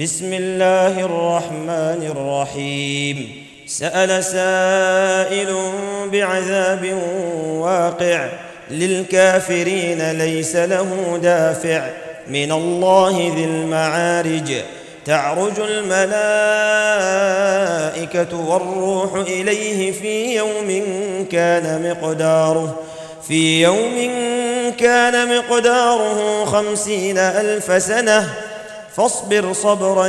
بسم الله الرحمن الرحيم. سأل سائل بعذاب واقع للكافرين ليس له دافع. من الله ذي المعارج تعرج الملائكة والروح إليه في يوم كان مقداره في يوم كان مقداره خمسين ألف سنة. فاصبر صبرا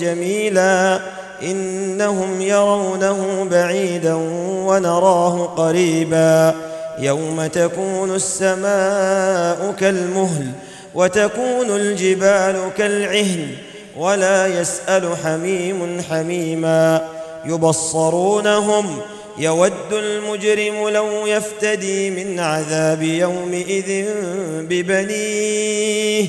جميلا إنهم يرونه بعيدا ونراه قريبا يوم تكون السماء كالمهل وتكون الجبال كالعهن ولا يسأل حميم حميما يبصرونهم يود المجرم لو يفتدي من عذاب يومئذ ببنيه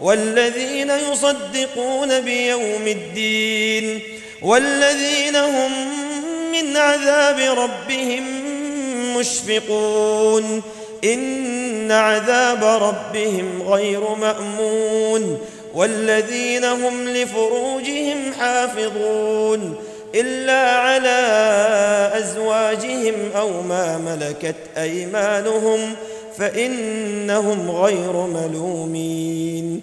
والذين يصدقون بيوم الدين والذين هم من عذاب ربهم مشفقون. إن عذاب ربهم غير مأمون. والذين هم لفروجهم حافظون. إلا على أزواجهم أو ما ملكت أيمانهم فإنهم غير ملومين.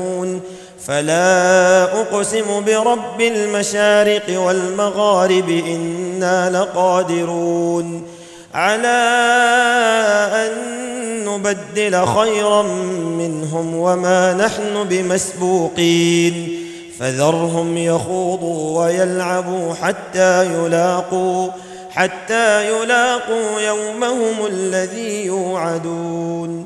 فلا أقسم برب المشارق والمغارب إنا لقادرون على أن نبدل خيرا منهم وما نحن بمسبوقين فذرهم يخوضوا ويلعبوا حتى يلاقوا حتى يلاقوا يومهم الذي يوعدون